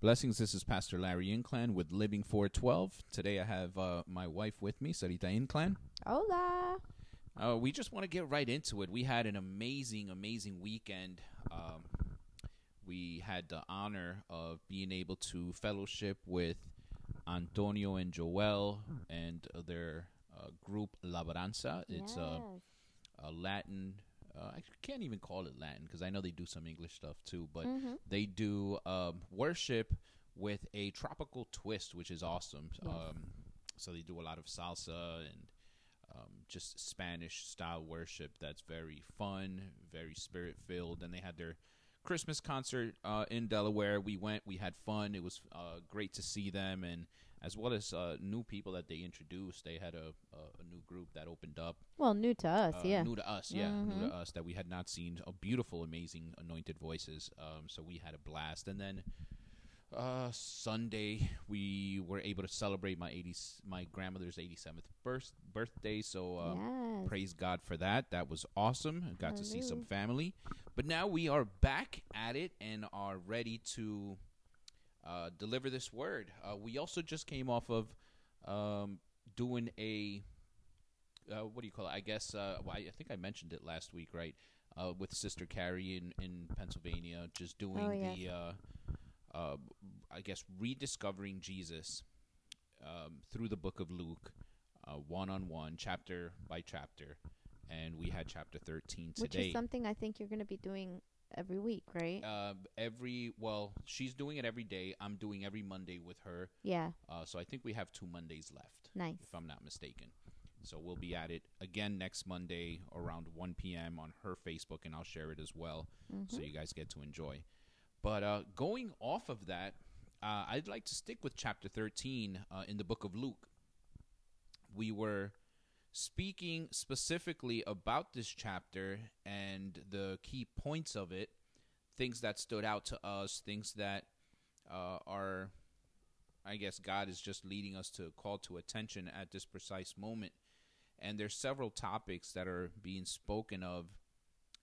Blessings. This is Pastor Larry Inclan with Living 412. Today I have uh, my wife with me, Sarita Inclan. Hola. Uh, we just want to get right into it. We had an amazing, amazing weekend. Um, we had the honor of being able to fellowship with Antonio and Joel and their uh, group Labranza. It's a, a Latin. Uh, I can't even call it Latin because I know they do some English stuff too, but Mhm. they do um, worship with a tropical twist, which is awesome. Yes. Um, so they do a lot of salsa and um, just Spanish style worship that's very fun, very spirit filled. And they had their Christmas concert uh, in Delaware. We went, we had fun. It was uh, great to see them, and as well as uh, new people that they introduced. They had a, a, a new group that opened up. Well, new to us, Uh, yeah. New to us, yeah. New Mhm. to us that we had not seen. A beautiful, amazing, anointed voices. Um, so we had a blast. And then uh, Sunday, we were able to celebrate my 80, my grandmother's 87th birth, birthday. So um, yes. praise God for that. That was awesome. I got to see some family. But now we are back at it and are ready to uh, deliver this word. Uh, we also just came off of um, doing a uh, what do you call it? I guess uh, well, I, I think I mentioned it last week, right? Uh, with Sister Carrie in, in Pennsylvania, just doing Oh, yes. the uh, uh, I guess rediscovering Jesus um, through the book of Luke, one on one, chapter by chapter, and we had chapter thirteen today, Which is something I think you're going to be doing every week, right? uh, every well, she's doing it every day. I'm doing every Monday with her. yeah. Uh, so I think we have two Mondays left, Nice. if I'm not mistaken. So we'll be at it again next Monday around 1 p.m. on her Facebook, and I'll share it as well, Mhm. so you guys get to enjoy. But uh, going off of that, uh, I'd like to stick with chapter 13 uh, in the book of Luke. We were speaking specifically about this chapter and the key points of it, things that stood out to us, things that uh, are, I guess, God is just leading us to call to attention at this precise moment. And there's several topics that are being spoken of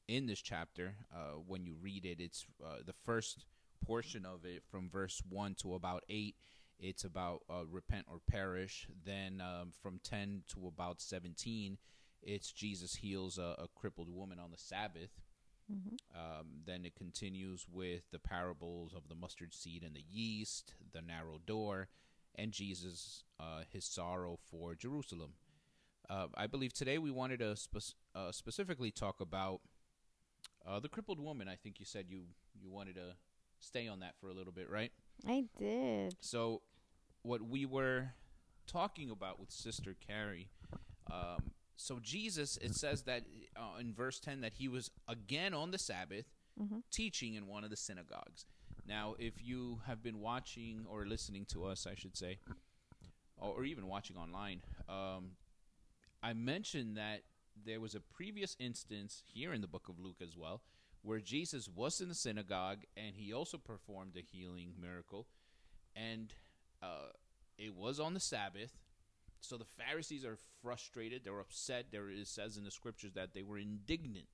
in this chapter. Uh, when you read it, it's uh, the first portion of it from verse 1 to about 8 it's about uh, repent or perish then um, from 10 to about 17 it's jesus heals a, a crippled woman on the sabbath. Mhm. um, then it continues with the parables of the mustard seed and the yeast the narrow door and jesus uh, his sorrow for jerusalem. Uh, i believe today we wanted to spe- uh, specifically talk about uh, the crippled woman. I think you said you you wanted to stay on that for a little bit right I did. so, what we were talking about with Sister Carrie, um, so Jesus, it says that uh, in verse 10 that he was again on the Sabbath Mhm. teaching in one of the synagogues. Now, if you have been watching or listening to us, I should say, or, or even watching online, um, I mentioned that there was a previous instance here in the book of Luke as well where Jesus was in the synagogue and he also performed a healing miracle. And uh, it was on the Sabbath. So the Pharisees are frustrated. They're upset. There it says in the scriptures that they were indignant.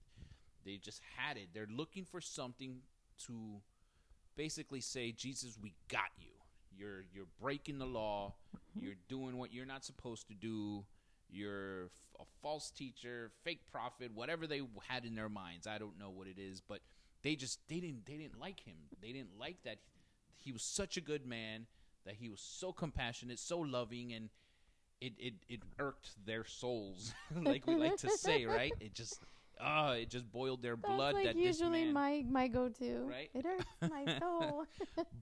They just had it. They're looking for something to basically say, Jesus, we got you. You're you're breaking the law. You're doing what you're not supposed to do. You're a false teacher, fake prophet, whatever they had in their minds. I don't know what it is, but they just they didn't they didn't like him. They didn't like that he was such a good man, that he was so compassionate, so loving, and it it, it irked their souls, like we like to say, right? It just ah, it just boiled their That's blood like that this usually man my my go-to. Right? It hurts my soul.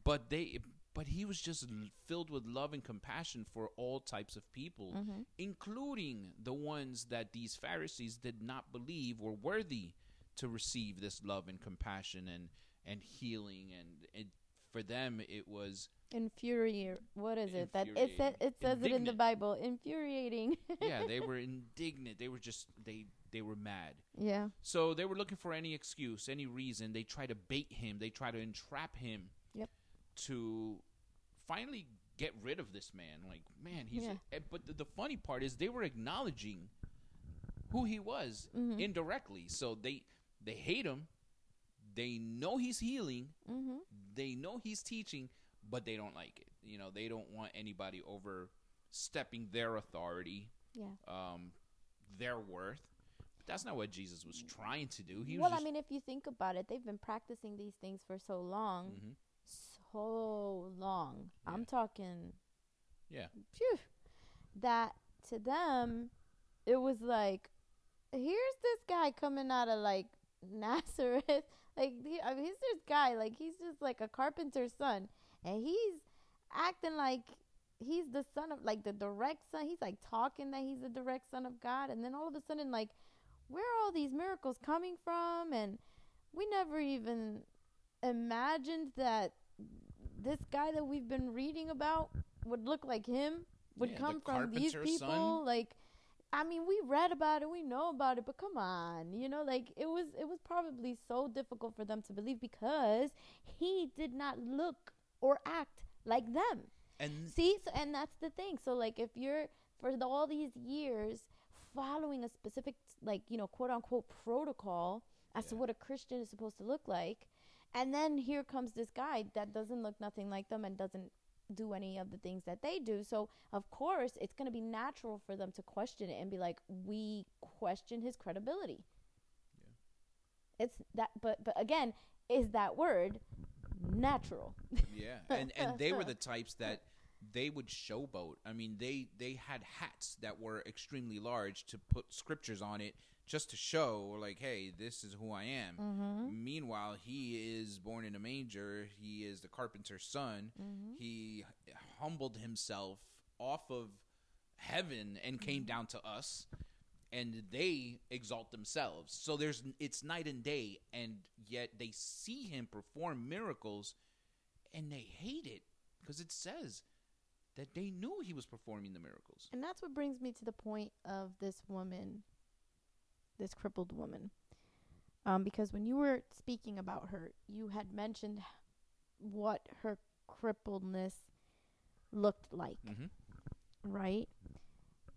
but they but he was just filled with love and compassion for all types of people Mhm. including the ones that these pharisees did not believe were worthy to receive this love and compassion and and healing and it, for them it was infuriating What is it? That it says it says it in the Bible. Infuriating. yeah they were indignant they were just they they were mad yeah. So they were looking for any excuse, any reason. They try to bait him. They try to entrap him. To finally get rid of this man. Like, man, he's. Yeah. eh, but the, the funny part is they were acknowledging who he was Mhm. indirectly. So they they hate him. They know he's healing. Mhm. They know he's teaching, but they don't like it. You know, they don't want anybody overstepping their authority, Yeah. um, their worth. But that's not what Jesus was trying to do. He well, was I mean, if you think about it, they've been practicing these things for so long, hmm so long. Yeah. I'm talking, yeah, phew, that to them, it was like, here's this guy coming out of like Nazareth. Like, he, I mean, he's this guy, like, he's just like a carpenter's son. And he's acting like he's the son of, like, the direct son. He's like talking that he's the direct son of God. And then all of a sudden, like, where are all these miracles coming from? And we never even imagined that this guy that we've been reading about would look like him, would Yeah, the come from these people. son. Like, I mean, we read about it, we know about it, but come on, you know, like it was it was probably so difficult for them to believe because he did not look or act like them. and See, so, and that's the thing. So, like, if you're for the, all these years following a specific, like, you know, quote unquote protocol as to what a Christian is supposed to look like, and then here comes this guy that doesn't look nothing like them and doesn't do any of the things that they do. So, of course, it's going to be natural for them to question it and be like, we question his credibility. It's that, but but again, is that word natural? Yeah, and and they were the types that they would showboat. I mean, they they had hats that were extremely large to put scriptures on it just to show, like, hey, this is who I am. Mm-hmm. Meanwhile, he is born in a manger. He is the carpenter's son. Mm-hmm. He humbled himself off of heaven and Mm-hmm. came down to us. And they exalt themselves. So there's it's night and day, and yet they see him perform miracles, and they hate it because it says that they knew he was performing the miracles. And that's what brings me to the point of this woman, this crippled woman. Um, because when you were speaking about her, you had mentioned what her crippledness looked like, Mm-hmm. right?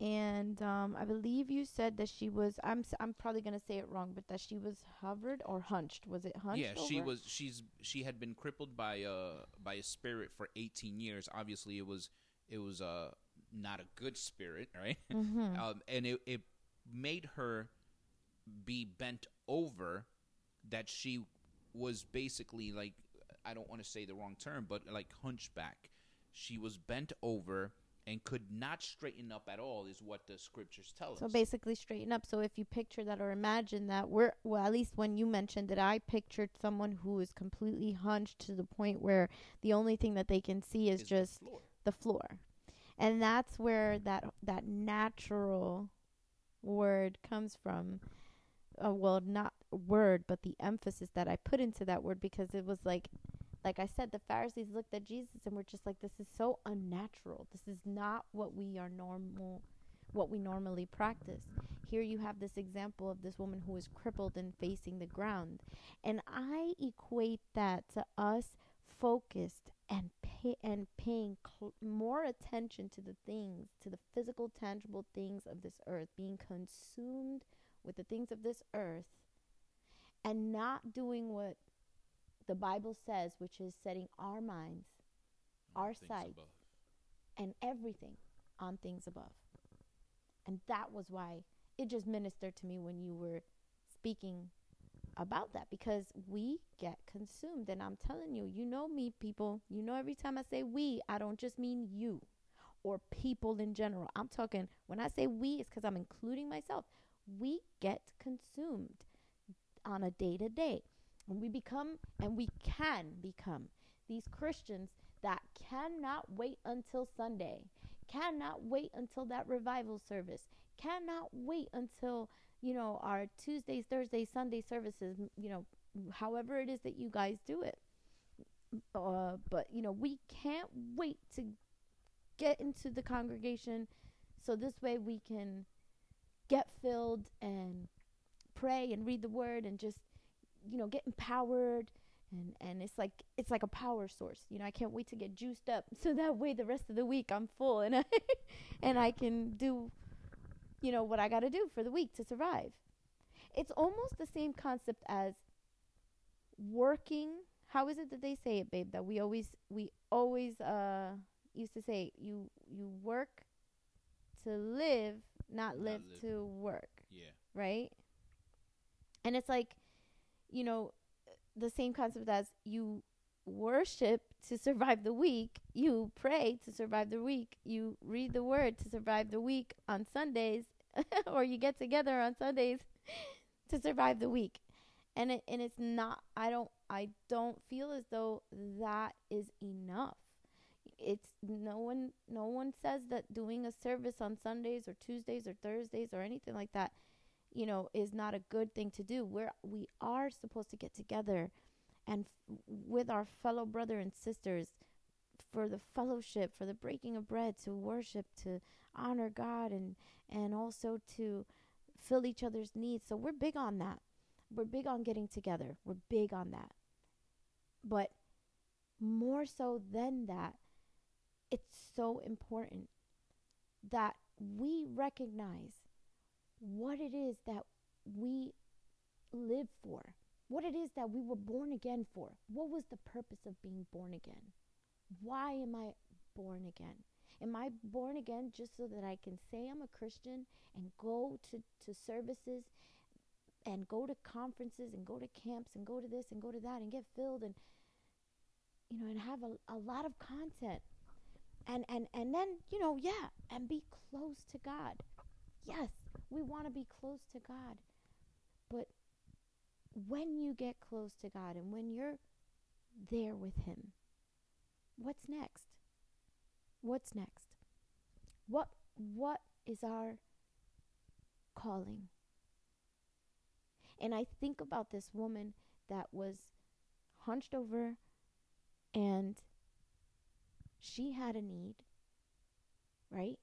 And um, I believe you said that she was. I'm s- I'm probably gonna say it wrong, but that she was hovered or hunched. Was it hunched? Yeah, she over? was. She's she had been crippled by a by a spirit for 18 years. Obviously, it was it was uh not a good spirit, right? Mhm. um, and it it made her be bent over. That she was basically like I don't want to say the wrong term, but like hunchback. She was bent over and could not straighten up at all, is what the scriptures tell So us. So basically, straighten up. So if you picture that or imagine that, we're well. At least when you mentioned it, I pictured someone who is completely hunched to the point where the only thing that they can see is Is the just floor. The floor, and that's where that that natural word comes from. Uh, well, not word, but the emphasis that I put into that word because it was like, like I said, the Pharisees looked at Jesus and were just like, "This is so unnatural. This is not what we are normal, what we normally practice." Here you have this example of this woman who is crippled and facing the ground, and I equate that to us focused and pay and paying cl- more attention to the things, to the physical, tangible things of this earth, being consumed with the things of this earth, and not doing what the Bible says, which is setting our minds our sight. and everything on things above. And that was why it just ministered to me when you were speaking about that because we get consumed. And I'm telling you, you know me, people. You know, every time I say we, I don't just mean you or people in general. I'm talking, when I say we, it's because I'm including myself. We get consumed on a day to day. And we become, and we can become these Christians that cannot wait until Sunday, cannot wait until that revival service, cannot wait until, you know, our Tuesdays, Thursdays, Sunday services, you know, however it is that you guys do it. Uh, but, you know, we can't wait to get into the congregation so this way we can get filled and pray and read the word and just, you know, get empowered and and it's like it's like a power source you know i can't wait to get juiced up so that way the rest of the week i'm full and i and i can do you know what i got to do for the week to survive it's almost the same concept as working how is it that they say it, babe? That we always we always uh used to say you you work to live, not, Not live, live. to work, Yeah. right? And it's like, you know, the same concept as you worship to survive the week, you pray to survive the week, you read the word to survive the week on Sundays, or you get together on Sundays to survive the week. And it and it's not I don't I don't feel as though that is enough. It's no one no one says that doing a service on Sundays or Tuesdays or Thursdays or anything like that you know is not a good thing to do we're we are supposed to get together and f- with our fellow brother and sisters for the fellowship for the breaking of bread to worship to honor god and and also to fill each other's needs so we're big on that we're big on getting together we're big on that but more so than that it's so important that we recognize what it is that we live for, what it is that we were born again for. What was the purpose of being born again? Why am I born again? Am I born again just so that I can say I'm a Christian and go to, to services and go to conferences and go to camps and go to this and go to that and get filled and you know and have a, a lot of content and and and then you know yeah and be close to God. Yes, we want to be close to God. But when you get close to God and when you're there with Him, what's next? What's next? What what is our calling? And I think about this woman that was hunched over and she had a need, right?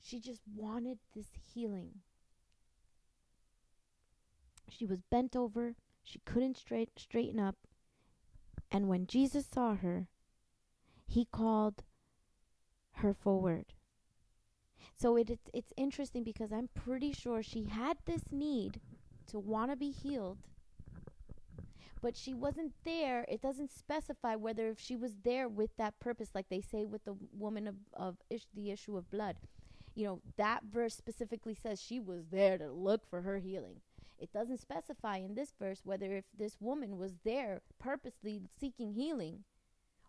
She just wanted this healing. She was bent over, she couldn't straight, straighten up. And when Jesus saw her, he called her forward. So it, it's it's interesting because I'm pretty sure she had this need to want to be healed, but she wasn't there. It doesn't specify whether if she was there with that purpose, like they say with the woman of, of ish, the issue of blood. You know, that verse specifically says she was there to look for her healing. It doesn't specify in this verse whether if this woman was there purposely seeking healing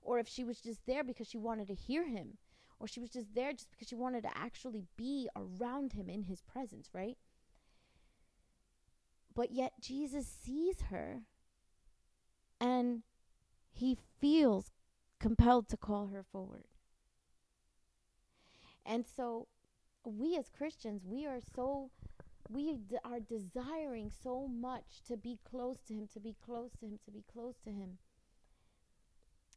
or if she was just there because she wanted to hear him or she was just there just because she wanted to actually be around him in his presence, right? But yet Jesus sees her and he feels compelled to call her forward. And so we as Christians, we are so we d- are desiring so much to be close to him, to be close to him, to be close to him.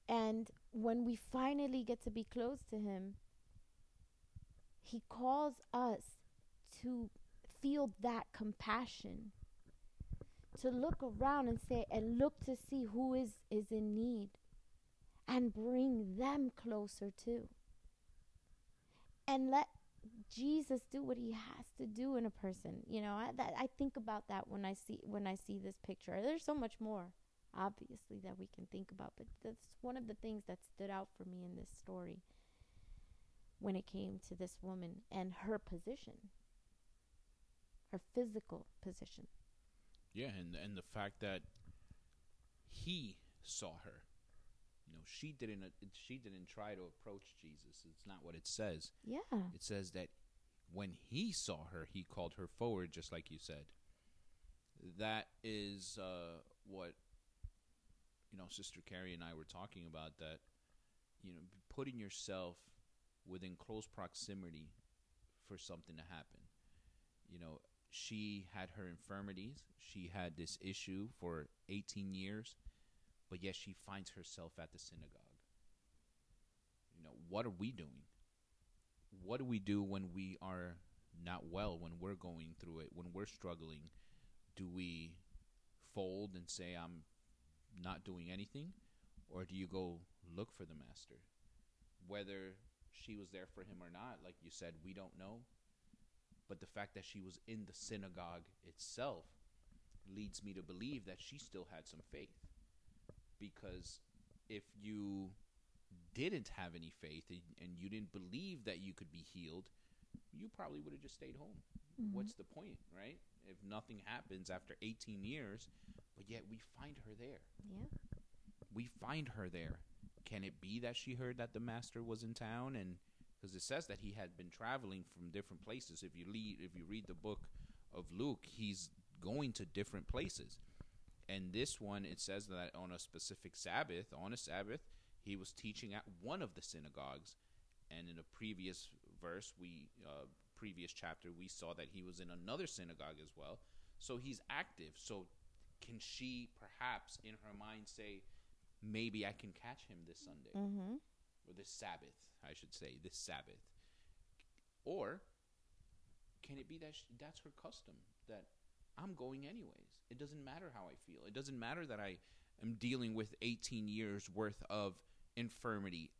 And when we finally get to be close to him, he calls us to feel that compassion to look around and say and look to see who is is in need and bring them closer too and let Jesus do what he has to do in a person. You know I, that, I think about that when I see when I see this picture. There's so much more obviously that we can think about but that's one of the things that stood out for me in this story when it came to this woman and her position her physical position Yeah, and and the fact that he saw her. You know, she didn't uh, she didn't try to approach Jesus. It's not what it says. yeah It says that when he saw her, he called her forward just like you said. That is uh, what you know, Sister Carrie and I were talking about that you know, putting yourself within close proximity for something to happen. You know, she had her infirmities. She had this issue for 18 years, but yet she finds herself at the synagogue. You know, what are we doing? What do we do when we are not well, when we're going through it, when we're struggling? Do we fold and say, I'm not doing anything? Or do you go look for the master? Whether she was there for him or not, like you said, we don't know. But the fact that she was in the synagogue itself leads me to believe that she still had some faith. because if you didn't have any faith and, and you didn't believe that you could be healed, you probably would have just stayed home. Mhm. What's the point, right? If nothing happens after 18 years, but yet we find her there. Yeah. We find her there. Can it be that she heard that the master was in town and because it says that he had been traveling from different places. If you read if you read the book of Luke, he's going to different places. And this one it says that on a specific Sabbath, on a Sabbath, he was teaching at one of the synagogues. And in a previous verse, we uh, previous chapter, we saw that he was in another synagogue as well. So he's active. So can she perhaps in her mind say, maybe I can catch him this Sunday Mm-hmm. or this Sabbath, I should say, this Sabbath? Or can it be that sh that's her custom that I'm going anyways? It doesn't matter how I feel. It doesn't matter that I am dealing with 18 years worth of infirmity.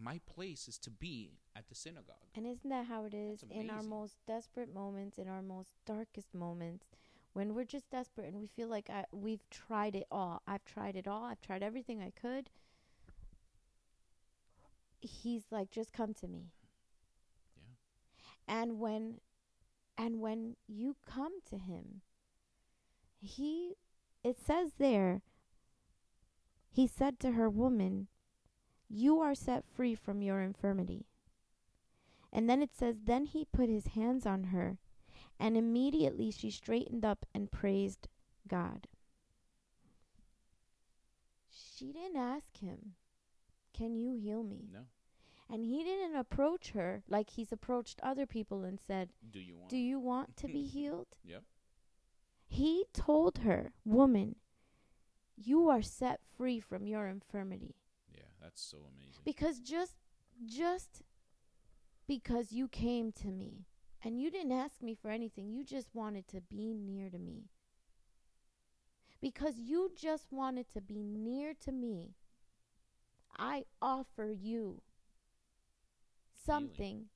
My place is to be at the synagogue. And isn't that how it is in our most desperate moments, in our most darkest moments, when we're just desperate and we feel like I, we've tried it all. I've tried it all. I've tried everything I could. He's like, just come to me. Yeah. And when, and when you come to him, he, it says there, he said to her, Woman, you are set free from your infirmity. And then it says, Then he put his hands on her, and immediately she straightened up and praised God. She didn't ask him, Can you heal me? No. And he didn't approach her like he's approached other people and said, Do you want? Do you want to be healed? Yep. He told her, Woman, you are set free from your infirmity. Yeah, that's so amazing. Because just just because you came to me and you didn't ask me for anything, you just wanted to be near to me. Because you just wanted to be near to me, I offer you something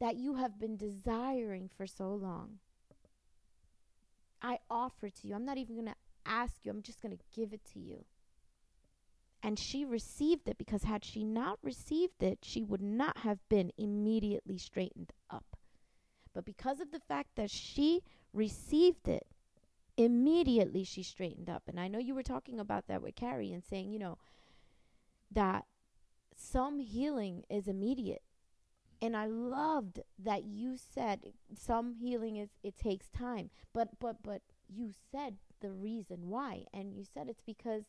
that you have been desiring for so long. I offer to you. I'm not even going to ask you, I'm just going to give it to you. And she received it because had she not received it, she would not have been immediately straightened up. But because of the fact that she received it, immediately she straightened up. And I know you were talking about that with Carrie and saying, you know, that some healing is immediate. And I loved that you said some healing is it takes time. But but but you said the reason why and you said it's because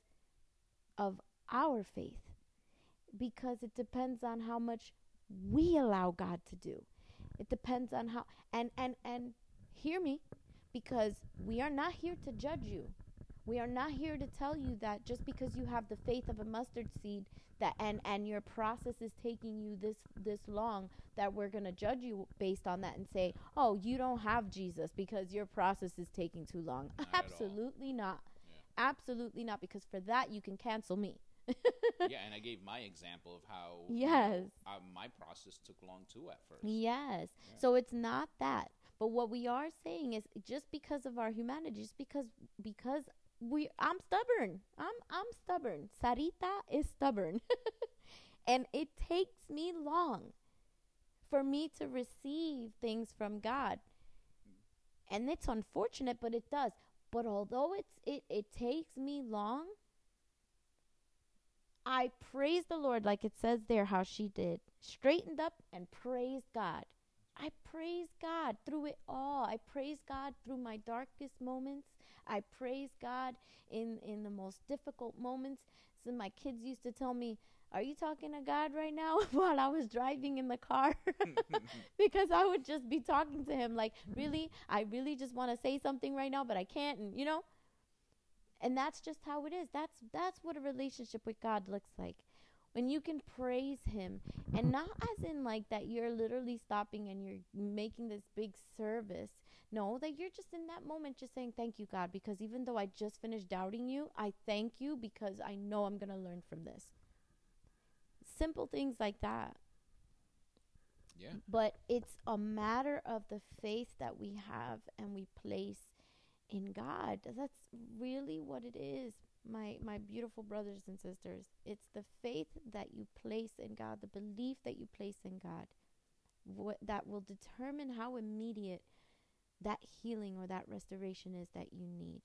of our faith because it depends on how much we allow God to do. It depends on how and and and hear me because we are not here to judge you. We are not here to tell you that just because you have the faith of a mustard seed that and and your process is taking you this this long that we're going to judge you based on that and say, "Oh, you don't have Jesus because your process is taking too long." Not. Absolutely not. Yeah. Absolutely not because for that you can cancel me. yeah, and I gave my example of how Yes. uh, my process took long too at first. Yes. Yeah. So it's not that. But what we are saying is just because of our humanity, just because because we I'm stubborn. I'm I'm stubborn. Sarita is stubborn. and it takes me long for me to receive things from God. And it's unfortunate, but it does. But although it's it, it takes me long, I praise the Lord like it says there how she did. Straightened up and praised God. I praise God through it all. I praise God through my darkest moments. I praise God in in the most difficult moments. So my kids used to tell me, "Are you talking to God right now?" while I was driving in the car, because I would just be talking to him like, "Really? I really just want to say something right now, but I can't." And you know, and that's just how it is. That's that's what a relationship with God looks like. When you can praise him and mm-hmm. not as in like that you're literally stopping and you're making this big service. No, that you're just in that moment just saying thank you God because even though I just finished doubting you, I thank you because I know I'm going to learn from this. Simple things like that. Yeah. But it's a matter of the faith that we have and we place in God. That's really what it is, my my beautiful brothers and sisters, it's the faith that you place in God, the belief that you place in God, what that will determine how immediate that healing or that restoration is that you need.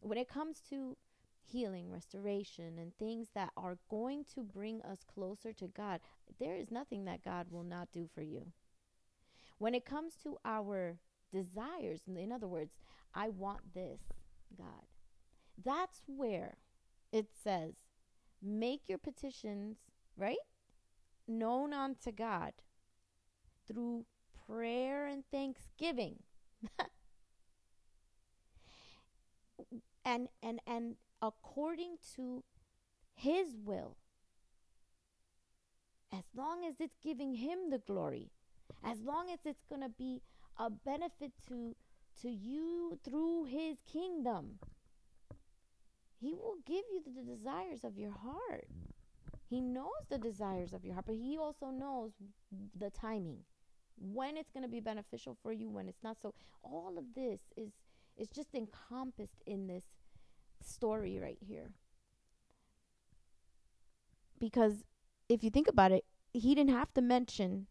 When it comes to healing, restoration, and things that are going to bring us closer to God, there is nothing that God will not do for you. When it comes to our desires, in other words, I want this, God, that's where it says, make your petitions, right? Known unto God through prayer and thanksgiving. and and and according to his will as long as it's giving him the glory as long as it's going to be a benefit to to you through his kingdom. He will give you the desires of your heart. He knows the desires of your heart but he also knows the timing when it's going to be beneficial for you when it's not. So all of this is is just encompassed in this story right here. Because if you think about it, he didn't have to mention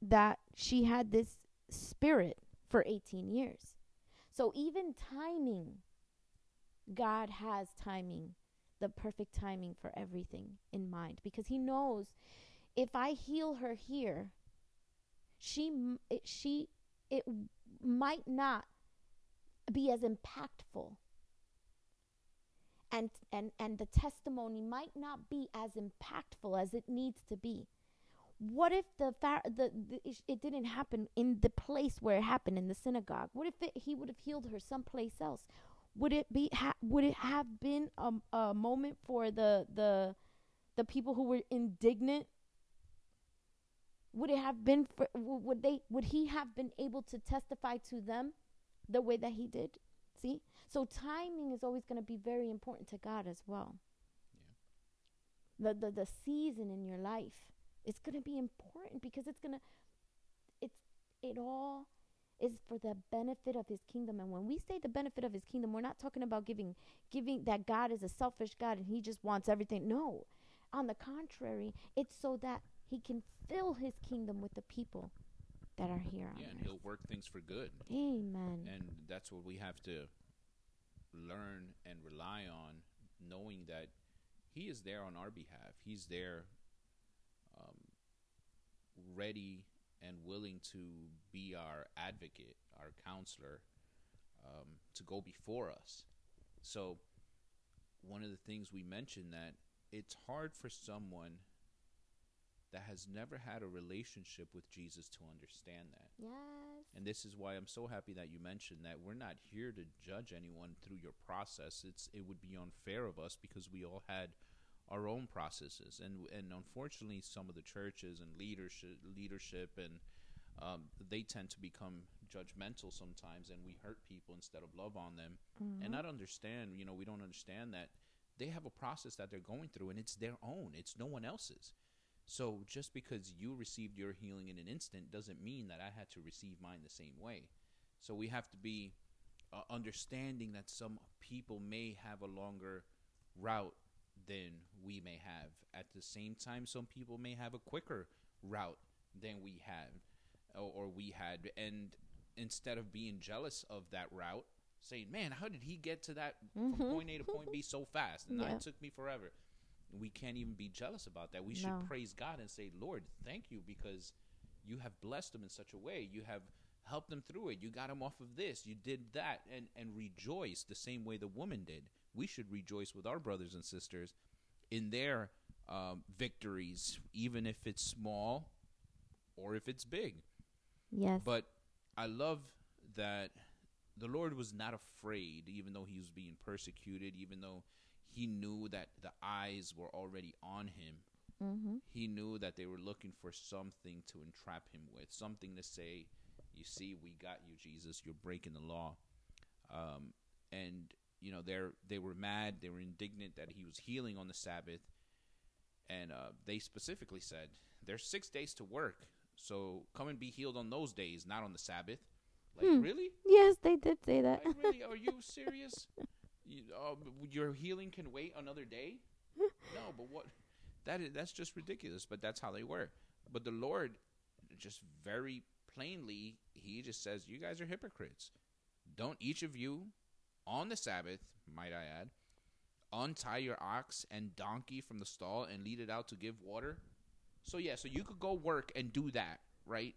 that she had this spirit for 18 years. So even timing, God has timing, the perfect timing for everything in mind because he knows if I heal her here, she it, she it might not be as impactful and and and the testimony might not be as impactful as it needs to be what if the, the, the it didn't happen in the place where it happened in the synagogue? What if it, he would have healed her someplace else? Would it be ha, would it have been a, a moment for the the the people who were indignant? Would it have been for would they would he have been able to testify to them the way that he did? See? So timing is always going to be very important to God as well. Yeah. The, the the season in your life is going to be important because it's going to it's it all is for the benefit of his kingdom. And when we say the benefit of his kingdom we're not talking about giving giving that God is a selfish God and he just wants everything. No. On the contrary it's so that he can fill his kingdom with the people that are here yeah and earth. he'll work things for good. Amen. And that's what we have to learn and rely on, knowing that He is there on our behalf. He's there, um, ready and willing to be our advocate, our counselor, um, to go before us. So, one of the things we mentioned that it's hard for someone that has never had a relationship with Jesus to understand that. Yes. And this is why I'm so happy that you mentioned that we're not here to judge anyone through your process. It's it would be unfair of us because we all had our own processes and and unfortunately some of the churches and leadership leadership and um, they tend to become judgmental sometimes and we hurt people instead of love on them mm-hmm. and not understand you know we don't understand that they have a process that they're going through and it's their own it's no one else's so just because you received your healing in an instant doesn't mean that I had to receive mine the same way. So we have to be uh, understanding that some people may have a longer route than we may have. At the same time, some people may have a quicker route than we have or, or we had. And instead of being jealous of that route, saying, "Man, how did he get to that mm-hmm. from point A to point B so fast?" And yeah. took me forever we can't even be jealous about that. We should no. praise God and say, Lord, thank you because you have blessed them in such a way. You have helped them through it. You got them off of this. You did that. And, and rejoice the same way the woman did. We should rejoice with our brothers and sisters in their um, victories, even if it's small or if it's big. Yes. But I love that the Lord was not afraid, even though he was being persecuted, even though he knew that the eyes were already on him. Mm-hmm. He knew that they were looking for something to entrap him with, something to say, "You see, we got you, Jesus. You're breaking the law." Um, and you know, they they were mad. They were indignant that he was healing on the Sabbath, and uh, they specifically said, "There's six days to work, so come and be healed on those days, not on the Sabbath." Like, hmm. really? Yes, they did say that. like, really? Are you serious? You, uh, your healing can wait another day. no, but what? That is that's just ridiculous. But that's how they were. But the Lord, just very plainly, He just says, "You guys are hypocrites. Don't each of you, on the Sabbath, might I add, untie your ox and donkey from the stall and lead it out to give water." So yeah, so you could go work and do that, right?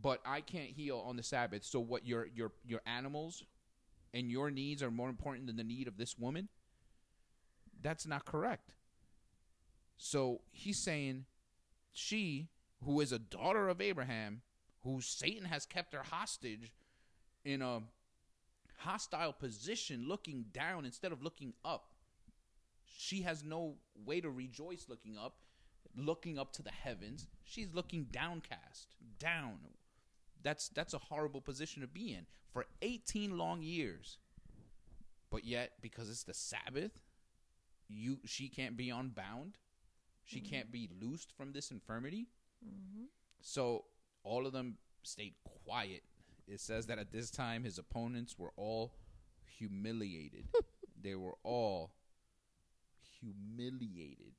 But I can't heal on the Sabbath. So what? Your your your animals and your needs are more important than the need of this woman? That's not correct. So he's saying she, who is a daughter of Abraham, who Satan has kept her hostage in a hostile position, looking down instead of looking up. She has no way to rejoice looking up, looking up to the heavens. She's looking downcast, down. That's that's a horrible position to be in for 18 long years. But yet because it's the Sabbath, you she can't be unbound. She mm-hmm. can't be loosed from this infirmity. Mm-hmm. So all of them stayed quiet. It says that at this time his opponents were all humiliated. they were all humiliated.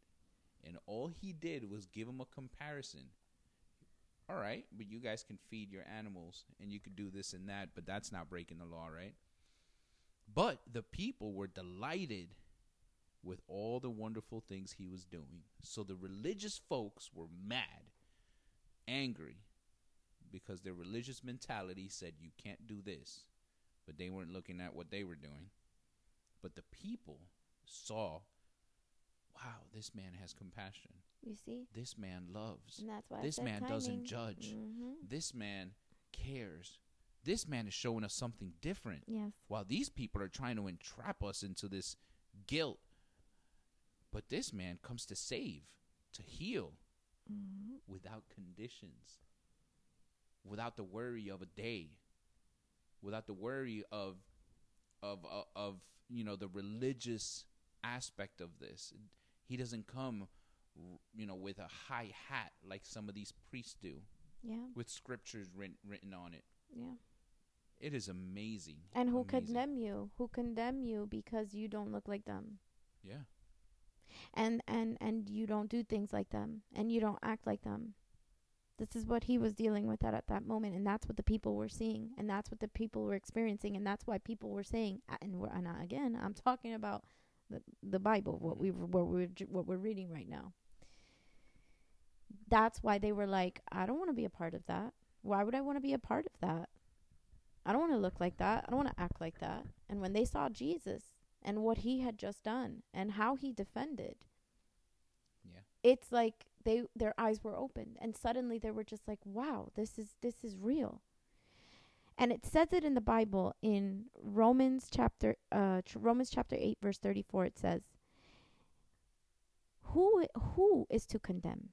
And all he did was give them a comparison. All right, but you guys can feed your animals and you could do this and that, but that's not breaking the law, right? But the people were delighted with all the wonderful things he was doing. So the religious folks were mad, angry, because their religious mentality said, you can't do this. But they weren't looking at what they were doing. But the people saw, wow, this man has compassion. You see? This man loves. And that's why this man timing. doesn't judge. Mm-hmm. This man cares. This man is showing us something different. Yes. While these people are trying to entrap us into this guilt but this man comes to save, to heal mm-hmm. without conditions, without the worry of a day, without the worry of of of, of you know the religious aspect of this. He doesn't come you know with a high hat like some of these priests do. Yeah. With scriptures written written on it. Yeah. It is amazing. And who amazing. condemn you? Who condemn you because you don't look like them? Yeah and and and you don't do things like them and you don't act like them this is what he was dealing with at, at that moment and that's what the people were seeing and that's what the people were experiencing and that's why people were saying and we're and again i'm talking about the the bible what we what we're what we're reading right now that's why they were like i don't want to be a part of that why would i want to be a part of that i don't want to look like that i don't want to act like that and when they saw jesus and what he had just done and how he defended. Yeah. It's like they their eyes were opened and suddenly they were just like, "Wow, this is this is real." And it says it in the Bible in Romans chapter uh Romans chapter 8 verse 34 it says, "Who who is to condemn?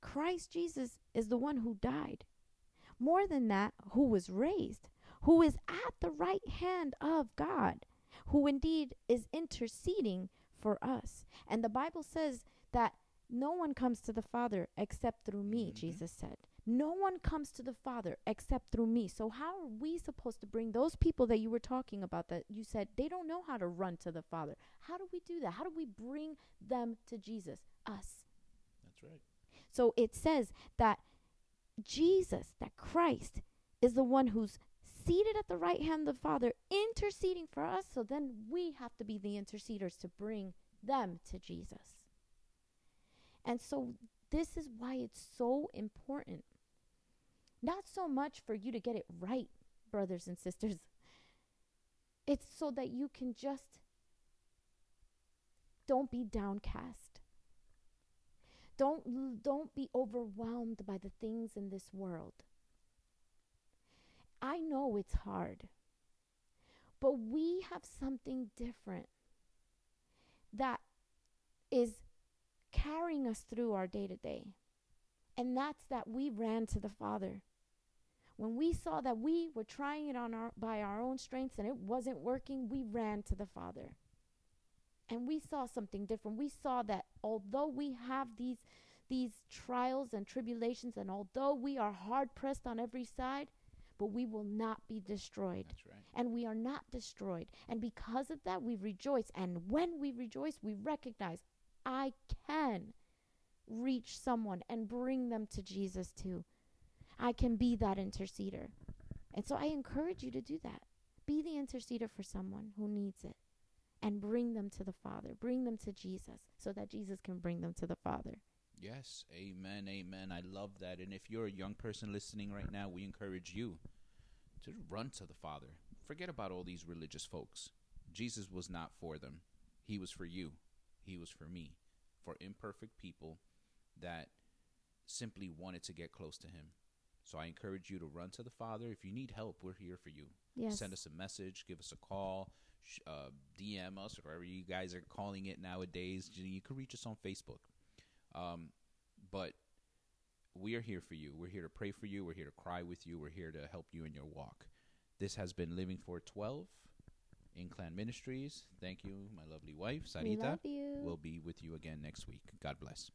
Christ Jesus is the one who died. More than that, who was raised, who is at the right hand of God." who indeed is interceding for us. And the Bible says that no one comes to the Father except through me, mm-hmm. Jesus said. No one comes to the Father except through me. So, how are we supposed to bring those people that you were talking about that you said they don't know how to run to the Father? How do we do that? How do we bring them to Jesus? Us. That's right. So, it says that Jesus, that Christ, is the one who's seated at the right hand of the Father, interceding for us. So then we have to be the interceders to bring them to Jesus. And so this is why it's so important. Not so much for you to get it right, brothers and sisters. It's so that you can just don't be downcast. Don't don't be overwhelmed by the things in this world. I know it's hard, but we have something different that is carrying us through our day to day. And that's that we ran to the Father. When we saw that we were trying it on our by our own strengths and it wasn't working, we ran to the Father. And we saw something different. We saw that although we have these these trials and tribulations and although we are hard pressed on every side, but we will not be destroyed. That's right. And we are not destroyed. And because of that, we rejoice. And when we rejoice, we recognize I can reach someone and bring them to Jesus too. I can be that interceder. And so I encourage you to do that. Be the interceder for someone who needs it and bring them to the Father. Bring them to Jesus so that Jesus can bring them to the Father. Yes, amen, amen. I love that. And if you're a young person listening right now, we encourage you to run to the Father. Forget about all these religious folks. Jesus was not for them, He was for you, He was for me, for imperfect people that simply wanted to get close to Him. So I encourage you to run to the Father. If you need help, we're here for you. Yes. Send us a message, give us a call, uh, DM us, or whatever you guys are calling it nowadays. You can reach us on Facebook. Um, but we are here for you. We're here to pray for you. We're here to cry with you. We're here to help you in your walk. This has been Living for 12 in Clan Ministries. Thank you, my lovely wife, Sarita. We love you. We'll be with you again next week. God bless.